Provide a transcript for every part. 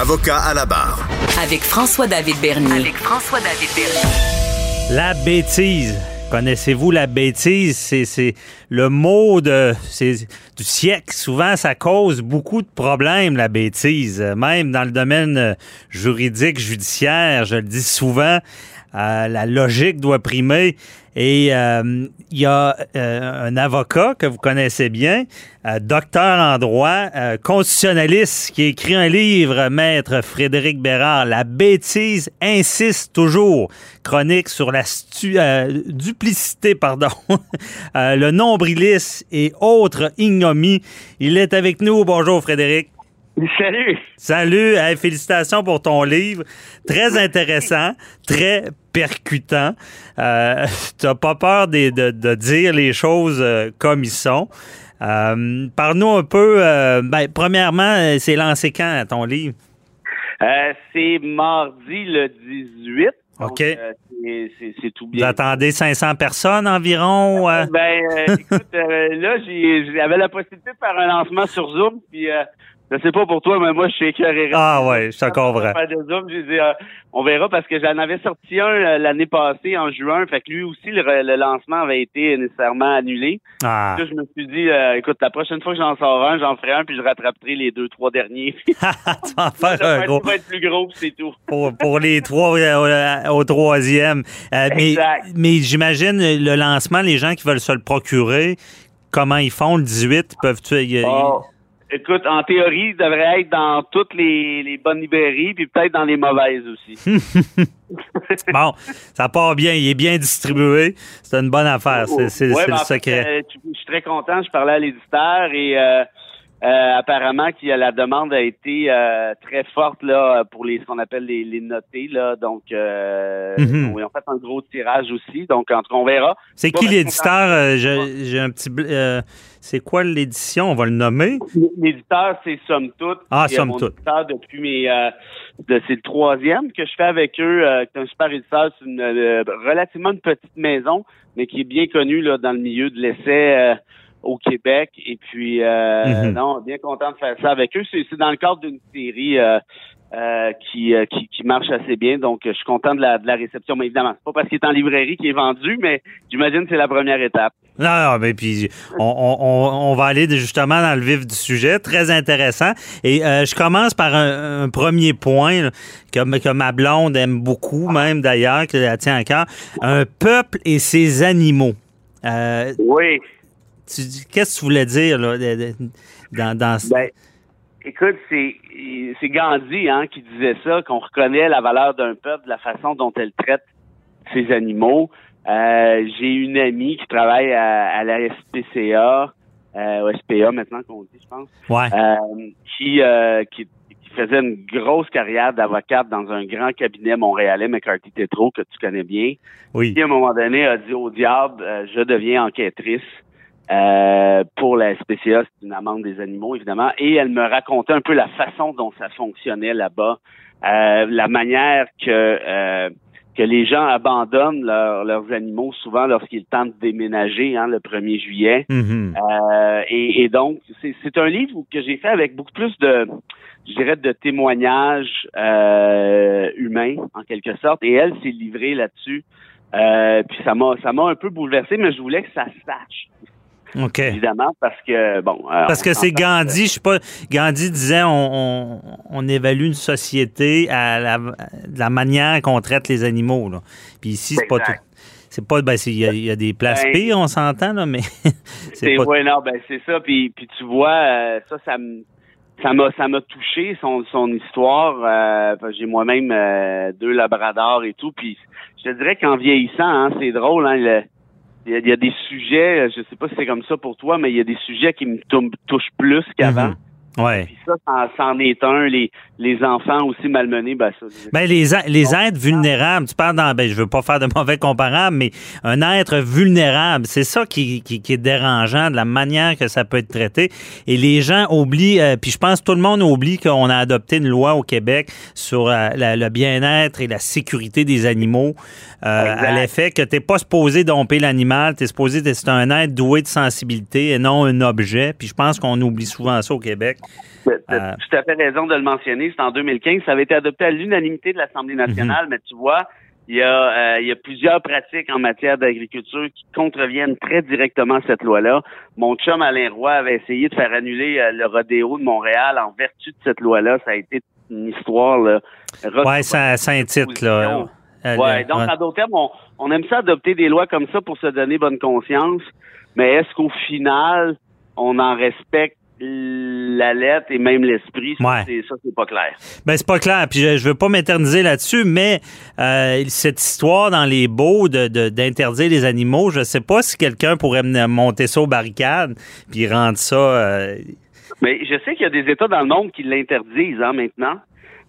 Avocat à la barre. Avec François-David Bernier. Avec François-David Bernier. La bêtise. Connaissez-vous la bêtise? C'est le mot de, du siècle. Souvent, ça cause beaucoup de problèmes, la bêtise. Même dans le domaine juridique, judiciaire, je le dis souvent, euh, la logique doit primer. Et euh, il y a euh, un avocat que vous connaissez bien, docteur en droit, constitutionnaliste, qui écrit un livre, maître Frédéric Bérard, La bêtise insiste toujours, chronique sur la duplicité, pardon, le nombrilisme et autres ignomies. Il est avec nous. Bonjour Frédéric. Salut. Salut. félicitations pour ton livre. Très intéressant, très percutant. Euh, tu n'as pas peur de, dire les choses euh, comme ils sont. Euh, Parle-nous un peu. Euh, ben, premièrement, c'est lancé quand ton livre? c'est mardi le 18. OK. c'est tout bien. Vous attendez 500 personnes environ? Ben, écoute, là, j'avais la possibilité de faire un lancement sur Zoom, puis je sais pas pour toi, mais moi, je suis écœuré. Ah ouais, je suis encore vrai. Euh, on verra parce que j'en avais sorti un euh, l'année passée, en juin. Fait que lui aussi, le, lancement avait été nécessairement annulé. Ah. Là, je me suis dit, euh, écoute, la prochaine fois que j'en sors un, j'en ferai un, puis je rattraperai les deux, trois derniers. tu vas faire un gros. va être plus gros, c'est tout. pour, pour les trois au, troisième. mais mais j'imagine, le lancement, les gens qui veulent se le procurer, comment ils font le 18? Peuvent-tu... Écoute, en théorie, il devrait être dans toutes les, bonnes librairies, puis peut-être dans les mauvaises aussi. bon, ça part bien, il est bien distribué. C'est une bonne affaire, c'est le secret. Euh, je suis très content, je parlais à l'éditeur et euh, euh, apparemment que la demande a été très forte là pour les ce qu'on appelle les, les, notés là donc mhm. on, fait un gros tirage aussi donc en tout cas on verra. C'est qui l'éditeur? J'ai un petit c'est quoi l'édition? On va le nommer? L'éditeur, c'est Somme Toute. Ah, Somme Toute. depuis mes. Euh, c'est le troisième que je fais avec eux. Euh, c'est un super éditeur. C'est une euh, relativement une petite maison, mais qui est bien connue là, dans le milieu de l'essai euh, au Québec. Et puis, mm-hmm. non, bien content de faire ça avec eux. C'est dans le cadre d'une série euh, qui, euh, qui, qui, marche assez bien. Donc, je suis content de la, de la réception. Mais évidemment, c'est pas parce qu'il est en librairie qu'il est vendu, mais j'imagine que c'est la première étape. Non, non, mais puis on, on, on, va aller justement dans le vif du sujet. Très intéressant. Et euh, je commence par un, premier point que, que, ma blonde aime beaucoup, même d'ailleurs, que la tient à cœur. Un peuple et ses animaux. oui. Qu'est-ce que tu voulais dire là, dans, dans... Ben, Écoute, c'est c'est Gandhi hein, qui disait ça, qu'on reconnaît la valeur d'un peuple la façon dont elle traite ses animaux. Euh, j'ai une amie qui travaille à, la SPCA, euh, au SPA maintenant qu'on dit, je pense, ouais. euh, qui, qui, qui faisait une grosse carrière d'avocate dans un grand cabinet montréalais, McCarthy Tetro, que tu connais bien. Oui. Qui, à un moment donné, a dit au diable, je deviens enquêtrice. Euh, pour la SPCA, c'est une amende des animaux, évidemment. Et elle me racontait un peu la façon dont ça fonctionnait là-bas, euh, la manière que euh, que les gens abandonnent leurs animaux souvent lorsqu'ils tentent de déménager hein, le 1er juillet. Mm-hmm. et, et, donc, c'est un livre que j'ai fait avec beaucoup plus de, je dirais, de témoignages humains, en quelque sorte. Et elle s'est livrée là-dessus. puis ça m'a ça m'a un peu bouleversé, mais je voulais que ça sache Évidemment, parce que, bon. Euh, parce que c'est Gandhi, je sais pas, Gandhi disait on, on, évalue une société à la, la manière qu'on traite les animaux. Là. Puis ici, c'est pas tout. C'est pas, ben, il y, a des places ben, pires, on s'entend, là, mais. c'est pas... Ouais, non, ben, c'est ça. Puis, puis tu vois, euh, ça, ça me. Ça m'a, ça m'a touché son, son histoire. Euh, j'ai moi-même deux labradors et tout. Puis je te dirais qu'en vieillissant, hein, c'est drôle. Hein, le, il y, a, des sujets, je sais pas si c'est comme ça pour toi, mais il y a des sujets qui me touchent plus qu'avant. Mhm. Ouais. Puis ça, c'en- est un. Les, les enfants aussi malmenés, ben ça. Ben, les, a- les êtres vulnérables, tu parles dans, ben, je veux pas faire de mauvais comparables, mais un être vulnérable, c'est ça qui, qui, qui est dérangeant de la manière que ça peut être traité. Et les gens oublient, euh, puis je pense que tout le monde oublie qu'on a adopté une loi au Québec sur euh, la- le bien-être et la sécurité des animaux, euh, à l'effet que t'es pas supposé domper l'animal, t'es supposé, c'est un être doué de sensibilité et non un objet. Puis je pense qu'on oublie souvent ça au Québec. Tu Euh. as tout à fait raison de le mentionner. C'est en 2015. Ça avait été adopté à l'unanimité de l'Assemblée nationale, mais tu vois, il y, a, euh, il y a plusieurs pratiques en matière d'agriculture qui contreviennent très directement à cette loi-là. Mon chum Alain Roy avait essayé de faire annuler euh, le rodéo de Montréal en vertu de cette loi-là. Ça a été une histoire. Là, Ouais, ça, ça un titre, là. Ouais, donc en d'autres termes, on, on aime ça adopter des lois comme ça pour se donner bonne conscience, mais est-ce qu'au final, on en respecte la lettre et même l'esprit? Ça, Ouais. c'est- Ça, c'est pas clair. Ben, c'est pas clair. Puis je, je veux pas m'éterniser là-dessus, mais euh, cette histoire dans les beaux de- de- d'interdire les animaux, je sais pas si quelqu'un pourrait monter ça aux barricades puis rendre ça. euh, Mais je sais qu'il y a des États dans le monde qui l'interdisent hein, maintenant.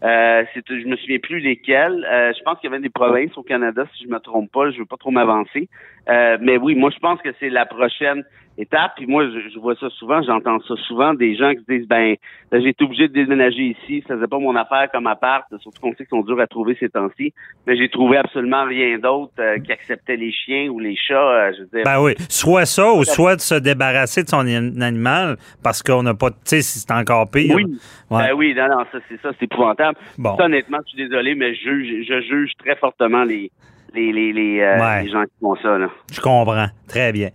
Euh, je me souviens plus lesquels. Euh, je pense qu'il y avait des provinces au Canada, si je me trompe pas. Je veux pas trop m'avancer. Euh, mais oui, moi je pense que c'est la prochaine étape. Puis moi, je, je vois ça souvent, j'entends ça souvent, des gens qui se disent ben j'ai été obligé de déménager ici, ça faisait pas mon affaire comme appart, surtout qu'on sait qu'ils sont durs à trouver ces temps-ci. Mais j'ai trouvé absolument rien d'autre euh, qui acceptait les chiens ou les chats. euh, je veux dire, Ben oui, soit ça ou soit de se débarrasser de son an- animal parce qu'on n'a pas. Tu sais, si c'est encore pire. Oui. Ouais. Ben oui, non, non, ça, c'est ça, c'est épouvantable. Bon. Ça, honnêtement, je suis désolé, mais je juge, je juge très fortement les, les, les, les, euh, Ouais. les gens qui font ça, là. Je comprends. Très bien.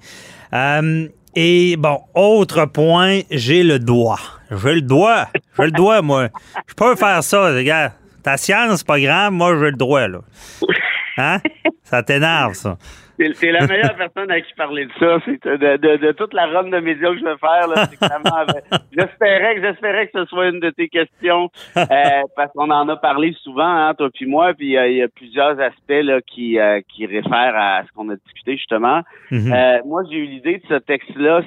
Euh, et bon, autre point, j'ai le doigt. J'ai le doigt. J'ai le doigt, moi. Je peux faire ça, les gars. Ta science, c'est pas grave, moi, j'ai le droit, là. Hein? Ça t'énerve, ça. C'est la meilleure personne à qui parler de ça. C'est de, de, de toute la ronde de médias que je vais faire. là, c'est J'espérais que j'espérais que ce soit une de tes questions euh, parce qu'on en a parlé souvent, hein, toi puis moi. Puis euh, il y a plusieurs aspects là qui euh, qui réfèrent à ce qu'on a discuté justement. Mhm. Euh, moi, j'ai eu l'idée de ce texte-là.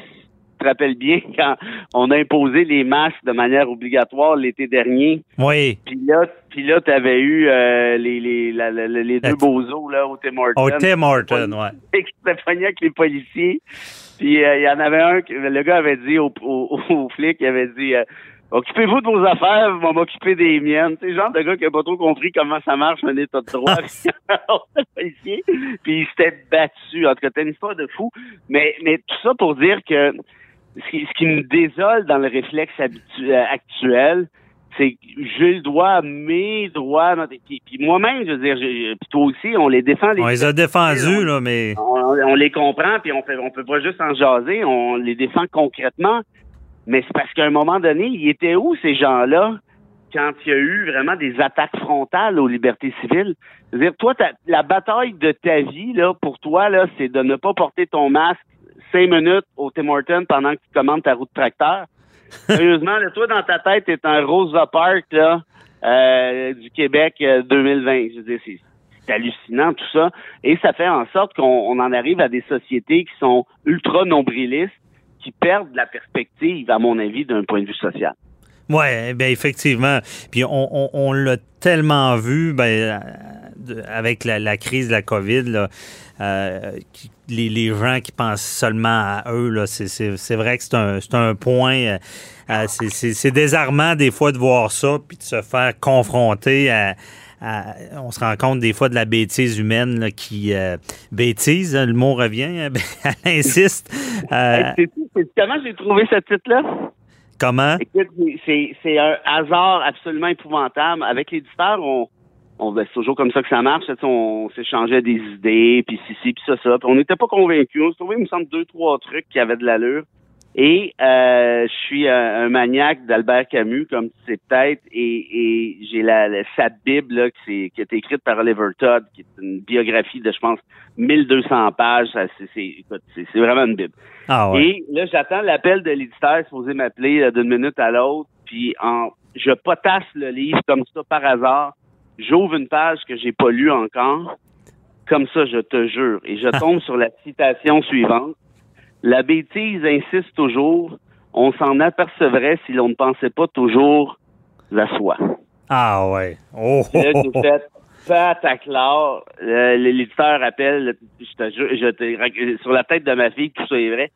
Te rappelles bien quand on a imposé les masques de manière obligatoire l'été dernier. Oui. Puis là, puis là, t'avais eu euh, les les la- la- la- les deux bozos là au Tim Hortons Au Tim Horton, ouais. et qui avec les policiers. Puis euh, il y en avait un, que- le gars avait dit au, au, au flic, il avait dit euh, Occupez-vous de vos affaires, on va m'occuper des miennes. C'est le genre de gars qui a pas trop compris comment ça marche un état de droit. Puis il s'était battu. En tout cas, c'était une histoire de fou. Mais, mais tout ça pour dire que ce qui, ce qui me désole dans le réflexe habitu- euh, actuel, c'est que j'ai le droit mes droits. Puis, puis moi-même, je veux dire, j'ai- puis toi aussi, on les défend. On les a défendus, là, mais. On, on les comprend, puis on fait, on peut pas juste en jaser, on les défend concrètement. Mais c'est parce qu'à un moment donné, ils étaient où ces gens-là quand il y a eu vraiment des attaques frontales aux libertés civiles? C'est-à-dire, toi, ta- la bataille de ta vie, là, pour toi, là, c'est de ne pas porter ton masque cinq minutes au Tim Hortons pendant que tu commandes ta route tracteur. Sérieusement, là, toi, dans ta tête, t'es un Rosa Parks, là, euh, du Québec euh, 2020. Je veux dire, c'est hallucinant tout ça. Et ça fait en sorte qu'on on en arrive à des sociétés qui sont ultra nombrilistes, qui perdent la perspective, à mon avis, d'un point de vue social. Oui, ben effectivement. Puis on, on, on l'a tellement vu ben, euh, de- avec la, la crise de la COVID, là, euh, les, les gens qui pensent seulement à eux, là, c'est, c'est, c'est vrai que c'est un, c'est un point. euh, euh, c'est, désarmant des fois de voir ça, puis de se faire confronter à. à- on se rend compte des fois de la bêtise humaine là, qui euh, bêtise, hein, le mot revient, hein, ben, elle insiste. Euh, comment j'ai trouvé ce titre-là? comment? Écoute, c'est, c'est un hasard absolument épouvantable. Avec l'éditeur, on, on ben, c'est toujours comme ça que ça marche. On s'échangeait des idées, puis ci, ci, puis ça, ça. Puis on n'était pas convaincus. On se trouvait, il me semble, deux, trois trucs qui avaient de l'allure. Et euh, je suis un, un maniaque d'Albert Camus, comme tu sais peut-être, et, et j'ai la, la- sa Bible là, qui, qui a été écrite par Oliver Todd, qui est une biographie de, je pense, 1200 pages. Ça, C'est, c'est, écoute, c'est, c'est vraiment une Bible. Ah ouais. Et là, j'attends l'appel de l'éditeur supposé m'appeler euh, d'une minute à l'autre. Puis en, je potasse le livre comme ça par hasard. J'ouvre une page que j'ai pas lue encore. Comme ça, je te jure. Et je tombe sur la citation suivante. La bêtise insiste toujours. on s'en apercevrait si l'on ne pensait pas toujours à soi. Ah ouais. Oh, Là, j'ai fait pataclar. Euh, L'éditeur appelle, je te jure, je te- sur la tête de ma fille, tout ça est vrai.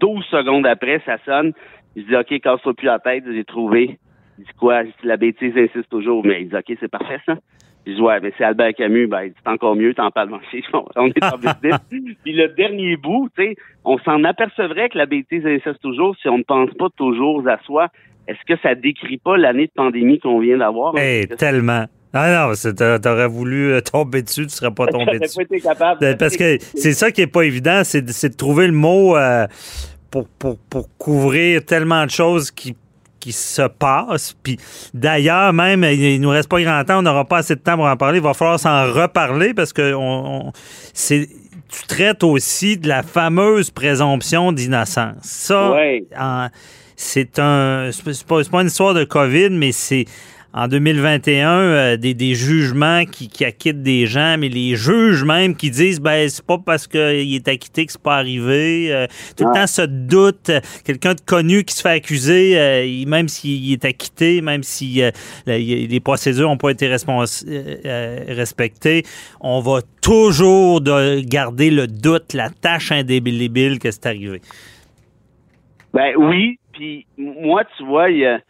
12 secondes après, ça sonne. Je dis, OK, casse-toi plus la tête, j'ai trouvé. Il dit quoi? Je dis, la bêtise insiste toujours. Mais il dit, OK, c'est parfait, ça. Je dis, ouais, mais c'est Albert Camus. Ben, il dit, c'est encore mieux, t'en parles. On est en business. Puis le dernier bout, tu sais, on s'en apercevrait que la bêtise insiste toujours si on ne pense pas toujours à soi. Est-ce que ça décrit pas l'année de pandémie qu'on vient d'avoir? hey, tellement. Ah non, t'aurais voulu euh, tomber dessus, tu serais pas tombé dessus. pas été capable. De- Parce que c'est ça qui est pas évident, c'est de, c'est de trouver le mot euh, pour, pour, pour couvrir tellement de choses qui qui se passent. Puis d'ailleurs, même, il nous reste pas grand temps, on n'aura pas assez de temps pour en parler. Il va falloir s'en reparler parce que on, on- c'est tu traites aussi de la fameuse présomption d'innocence. Ça, c'est un pas- c'est pas une histoire de COVID, mais c'est en 2021 euh, des, des jugements qui, qui acquittent des gens, mais les juges même qui disent ben c'est pas parce qu'il est acquitté que c'est pas arrivé. Euh, tout le temps ce doute, quelqu'un de connu qui se fait accuser, euh, il- même s'il est acquitté, même si euh, la- les procédures n'ont pas été euh, euh, respectées, on va toujours de garder le doute, la tâche indélébile que c'est arrivé. Ben oui, puis moi, tu vois, il y a,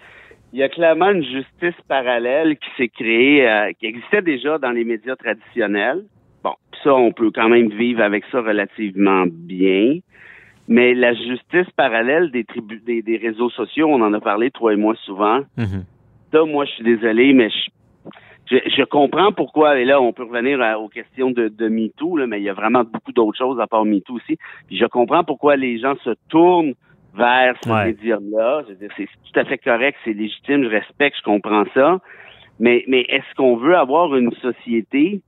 il y a clairement une justice parallèle qui s'est créée, euh, qui existait déjà dans les médias traditionnels. Bon, ça, on peut quand même vivre avec ça relativement bien. Mais la justice parallèle des, tribus, des, des réseaux sociaux, on en a parlé, toi et moi, souvent. Mhm. Ça, moi, je suis désolé, mais je, je, je comprends pourquoi, et là, on peut revenir à- aux questions de, de MeToo, là, mais il y a vraiment beaucoup d'autres choses à part MeToo aussi. Puis je comprends pourquoi les gens se tournent vers ce Ouais. médium-là. C'est tout à fait correct, c'est légitime, je respecte, je comprends ça. Mais, mais est-ce qu'on veut avoir une société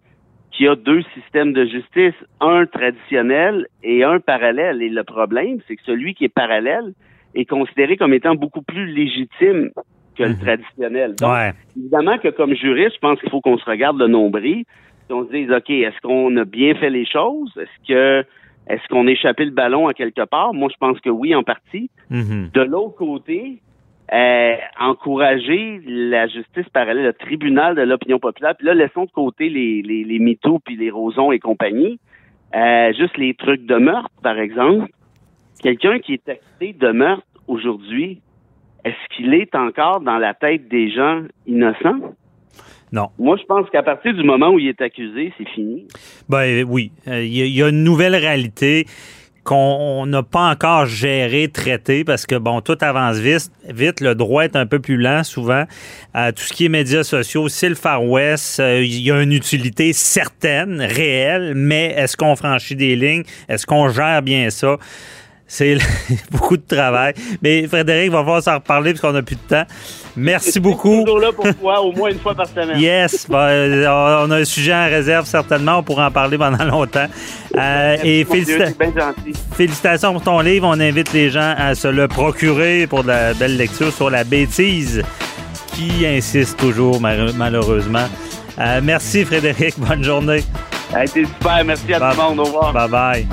qui a deux systèmes de justice, un traditionnel et un parallèle? Et le problème, c'est que celui qui est parallèle est considéré comme étant beaucoup plus légitime que le Mhm. traditionnel. Donc, Ouais. évidemment que comme juriste, je pense qu'il faut qu'on se regarde le nombril, et on se dise, OK, est-ce qu'on a bien fait les choses? Est-ce que est-ce qu'on a échappé le ballon à quelque part? Moi, je pense que oui, en partie. Mhm. De l'autre côté, euh, encourager la justice parallèle, le tribunal de l'opinion populaire, puis là, laissons de côté les, les, les MeToo puis les Rosons et compagnie. Euh, juste les trucs de meurtre, par exemple. Quelqu'un qui est acquitté de meurtre aujourd'hui, est-ce qu'il est encore dans la tête des gens innocents? Non. Moi, je pense qu'à partir du moment où il est accusé, c'est fini. Ben oui, Euh, il y, a- il y a une nouvelle réalité qu'on n'a pas encore gérée, traitée, parce que, bon, tout avance vite. Vite, le droit est un peu plus lent, souvent. Euh, tout ce qui est médias sociaux, c'est le Far West. Euh, Il y a une utilité certaine, réelle, mais est-ce qu'on franchit des lignes? Est-ce qu'on gère bien ça? C'est beaucoup de travail. Mais Frédéric, va falloir s'en reparler parce qu'on n'a plus de temps. Merci beaucoup. Toujours là pour toi, au moins une fois par semaine. Yes, ben, euh, on a un sujet en réserve certainement, on pourra en parler pendant longtemps. Euh, et Dieu, bien félicitations pour ton livre, on invite les gens à se le procurer pour de la belle lecture sur la bêtise qui insiste toujours mal- malheureusement. Euh, merci Frédéric, bonne journée. Ça a été super. Merci à Bye. tout le monde. Au revoir. Bye bye.